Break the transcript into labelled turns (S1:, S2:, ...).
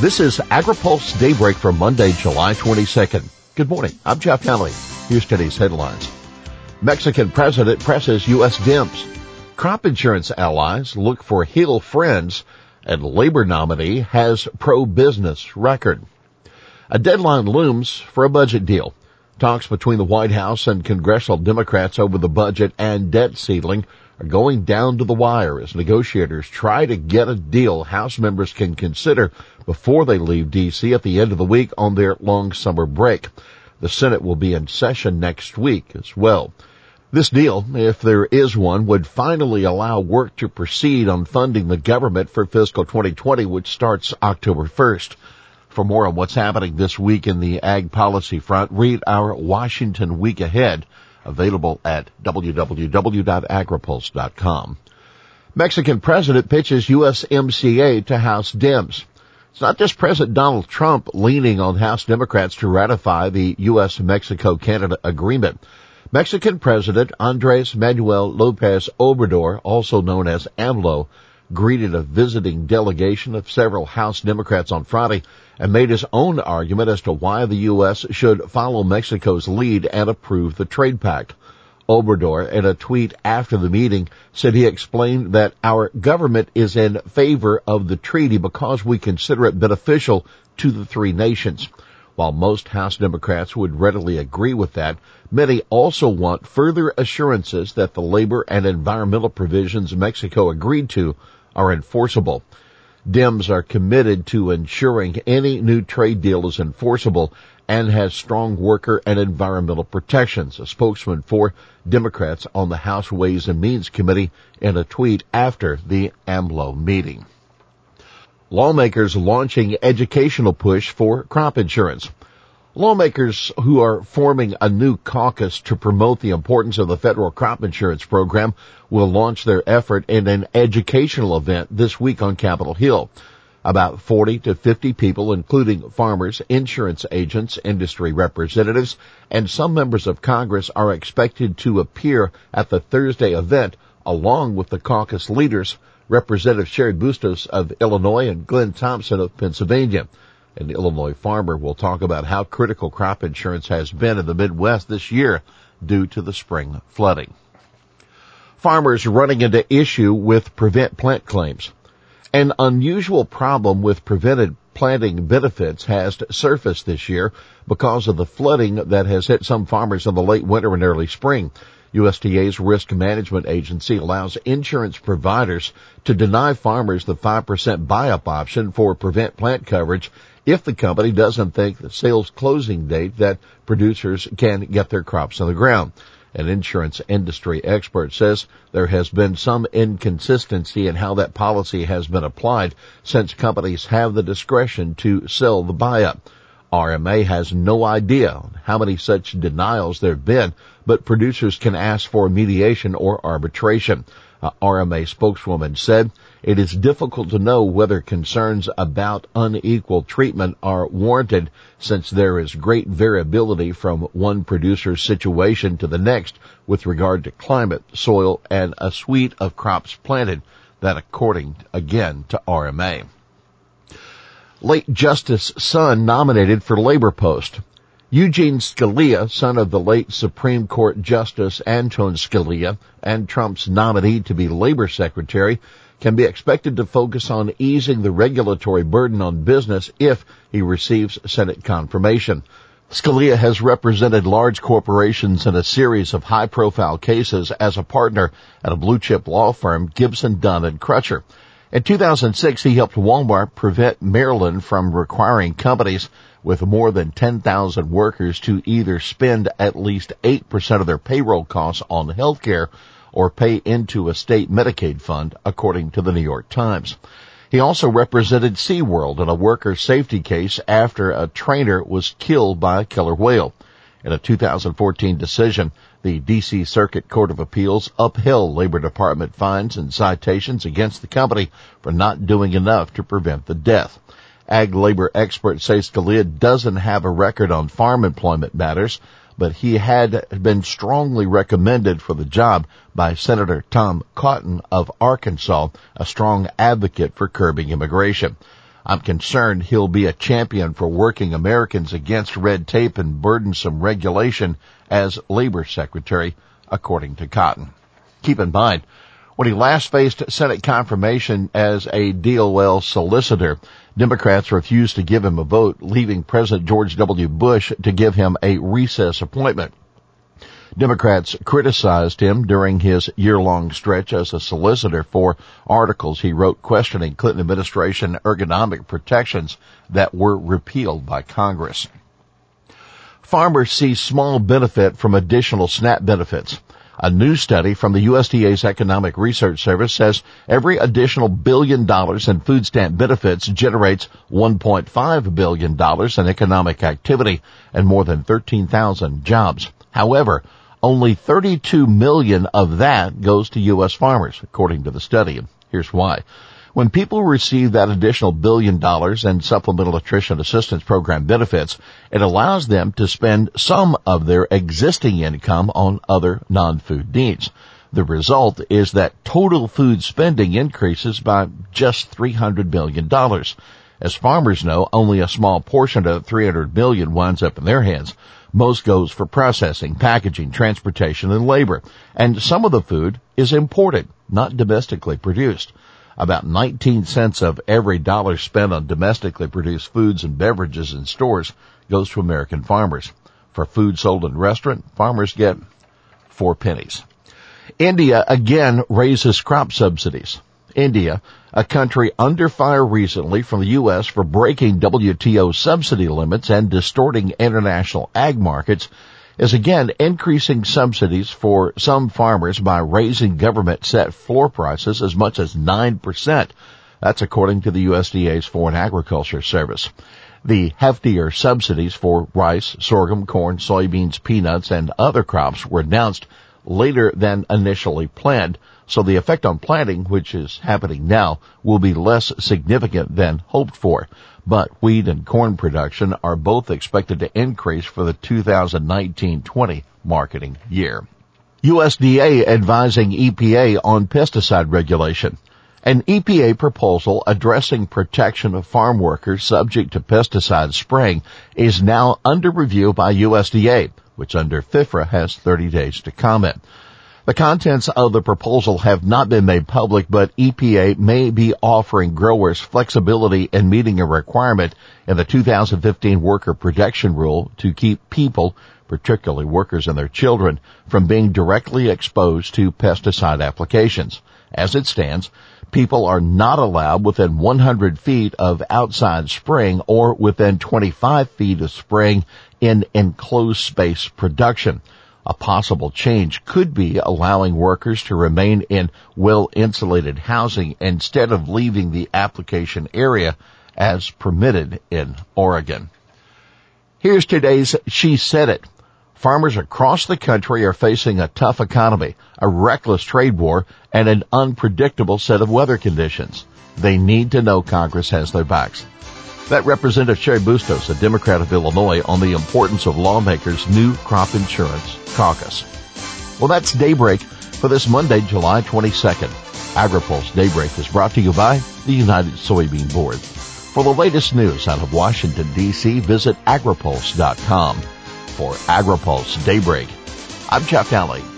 S1: This is AgriPulse Daybreak for Monday, July 22nd. Good morning. I'm Jeff Nalley. Here's today's headlines. Mexican president presses U.S. Dems. Crop insurance allies look for Hill friends and labor nominee has pro-business record. A deadline looms for a budget deal. Talks between the White House and congressional Democrats over the budget and debt ceiling are going down to the wire as negotiators try to get a deal House members can consider before they leave D.C. at the end of the week on their long summer break. The Senate will be in session next week as well. This deal, if there is one, would finally allow work to proceed on funding the government for fiscal 2020, which starts October 1st. For more on what's happening this week in the ag policy front, read our Washington Week Ahead available at www.agripulse.com. Mexican president pitches USMCA to House Dems. It's not just President Donald Trump leaning on House Democrats to ratify the U.S.-Mexico-Canada agreement. Mexican President Andres Manuel Lopez Obrador, also known as AMLO, greeted a visiting delegation of several House Democrats on Friday and made his own argument as to why the U.S. should follow Mexico's lead and approve the trade pact. Obrador, in a tweet after the meeting, said he explained that our government is in favor of the treaty because we consider it beneficial to the three nations. While most House Democrats would readily agree with that, many also want further assurances that the labor and environmental provisions Mexico agreed to are enforceable. Dems are committed to ensuring any new trade deal is enforceable and has strong worker and environmental protections, a spokesman for Democrats on the House Ways and Means Committee in a tweet after the AMLO meeting. Lawmakers launching educational push for crop insurance. Lawmakers who are forming a new caucus to promote the importance of the federal crop insurance program will launch their effort in an educational event this week on Capitol Hill. About 40 to 50 people, including farmers, insurance agents, industry representatives, and some members of Congress are expected to appear at the Thursday event along with the caucus leaders, Representative Cheri Bustos of Illinois and Glenn Thompson of Pennsylvania. An Illinois farmer will talk about how critical crop insurance has been in the Midwest this year due to the spring flooding. Farmers running into issue with prevent plant claims. An unusual problem with prevented planting benefits has surfaced this year because of the flooding that has hit some farmers in the late winter and early spring. USDA's risk management agency allows insurance providers to deny farmers the 5% buy-up option for prevent plant coverage if the company doesn't think the sales closing date that producers can get their crops on the ground. An insurance industry expert says there has been some inconsistency in how that policy has been applied since companies have the discretion to sell the buy-up. RMA has no idea how many such denials there have been, but producers can ask for mediation or arbitration. RMA spokeswoman said it is difficult to know whether concerns about unequal treatment are warranted since there is great variability from one producer's situation to the next with regard to climate, soil, and a suite of crops planted. That according again to RMA. Late Justice son nominated for labor post. Eugene Scalia, son of the late Supreme Court Justice Anton Scalia and Trump's nominee to be labor secretary, can be expected to focus on easing the regulatory burden on business if he receives Senate confirmation. Scalia has represented large corporations in a series of high profile cases as a partner at a blue chip law firm, Gibson, Dunn and Crutcher. In 2006, he helped Walmart prevent Maryland from requiring companies with more than 10,000 workers to either spend at least 8% of their payroll costs on healthcare or pay into a state Medicaid fund, according to the New York Times. He also represented SeaWorld in a worker safety case after a trainer was killed by a killer whale. In a 2014 decision, the DC Circuit Court of Appeals upheld Labor Department fines and citations against the company for not doing enough to prevent the death. Ag labor experts say Scalia doesn't have a record on farm employment matters, but he had been strongly recommended for the job by Senator Tom Cotton of Arkansas, a strong advocate for curbing immigration. I'm concerned he'll be a champion for working Americans against red tape and burdensome regulation as labor secretary, according to Cotton. Keep in mind, when he last faced Senate confirmation as a DOL solicitor, Democrats refused to give him a vote, leaving President George W. Bush to give him a recess appointment. Democrats criticized him during his year-long stretch as a solicitor for articles he wrote questioning Clinton administration ergonomic protections that were repealed by Congress. Farmers see small benefit from additional SNAP benefits. A new study from the USDA's Economic Research Service says every additional billion dollars in food stamp benefits generates $1.5 billion in economic activity and more than 13,000 jobs. However, only 32 million of that goes to U.S. farmers, according to the study. Here's why. When people receive that additional billion dollars in supplemental nutrition assistance program benefits, it allows them to spend some of their existing income on other non-food needs. The result is that total food spending increases by just $300 billion. As farmers know, only a small portion of 300 billion winds up in their hands. Most goes for processing, packaging, transportation, and labor. And some of the food is imported, not domestically produced. About 19 cents of every dollar spent on domestically produced foods and beverages in stores goes to American farmers. For food sold in restaurant, farmers get four pennies. India again raises crop subsidies. India, a country under fire recently from the U.S. for breaking WTO subsidy limits and distorting international ag markets, is again increasing subsidies for some farmers by raising government set floor prices as much as 9%. That's according to the USDA's Foreign Agriculture Service. The heftier subsidies for rice, sorghum, corn, soybeans, peanuts, and other crops were announced later than initially planned, so the effect on planting, which is happening now, will be less significant than hoped for but wheat and corn production are both expected to increase for the 2019-20 marketing year. USDA advising EPA on pesticide regulation. An EPA proposal addressing protection of farm workers subject to pesticide spraying is now under review by USDA, which under FIFRA has 30 days to comment. The contents of the proposal have not been made public, but EPA may be offering growers flexibility in meeting a requirement in the 2015 Worker Protection Rule to keep people, particularly workers and their children, from being directly exposed to pesticide applications. As it stands, people are not allowed within 100 feet of outside spraying or within 25 feet of spraying in enclosed space production. A possible change could be allowing workers to remain in well insulated housing instead of leaving the application area as permitted in Oregon. Here's today's She Said It. Farmers across the country are facing a tough economy, a reckless trade war, and an unpredictable set of weather conditions. They need to know Congress has their backs. That Representative Cheri Bustos, a Democrat of Illinois, on the importance of lawmakers' new crop insurance caucus. Well, that's Daybreak for this Monday, July 22nd. AgriPulse Daybreak is brought to you by the United Soybean Board. For the latest news out of Washington, D.C., visit agripulse.com. For AgriPulse Daybreak, I'm Jeff Nalley.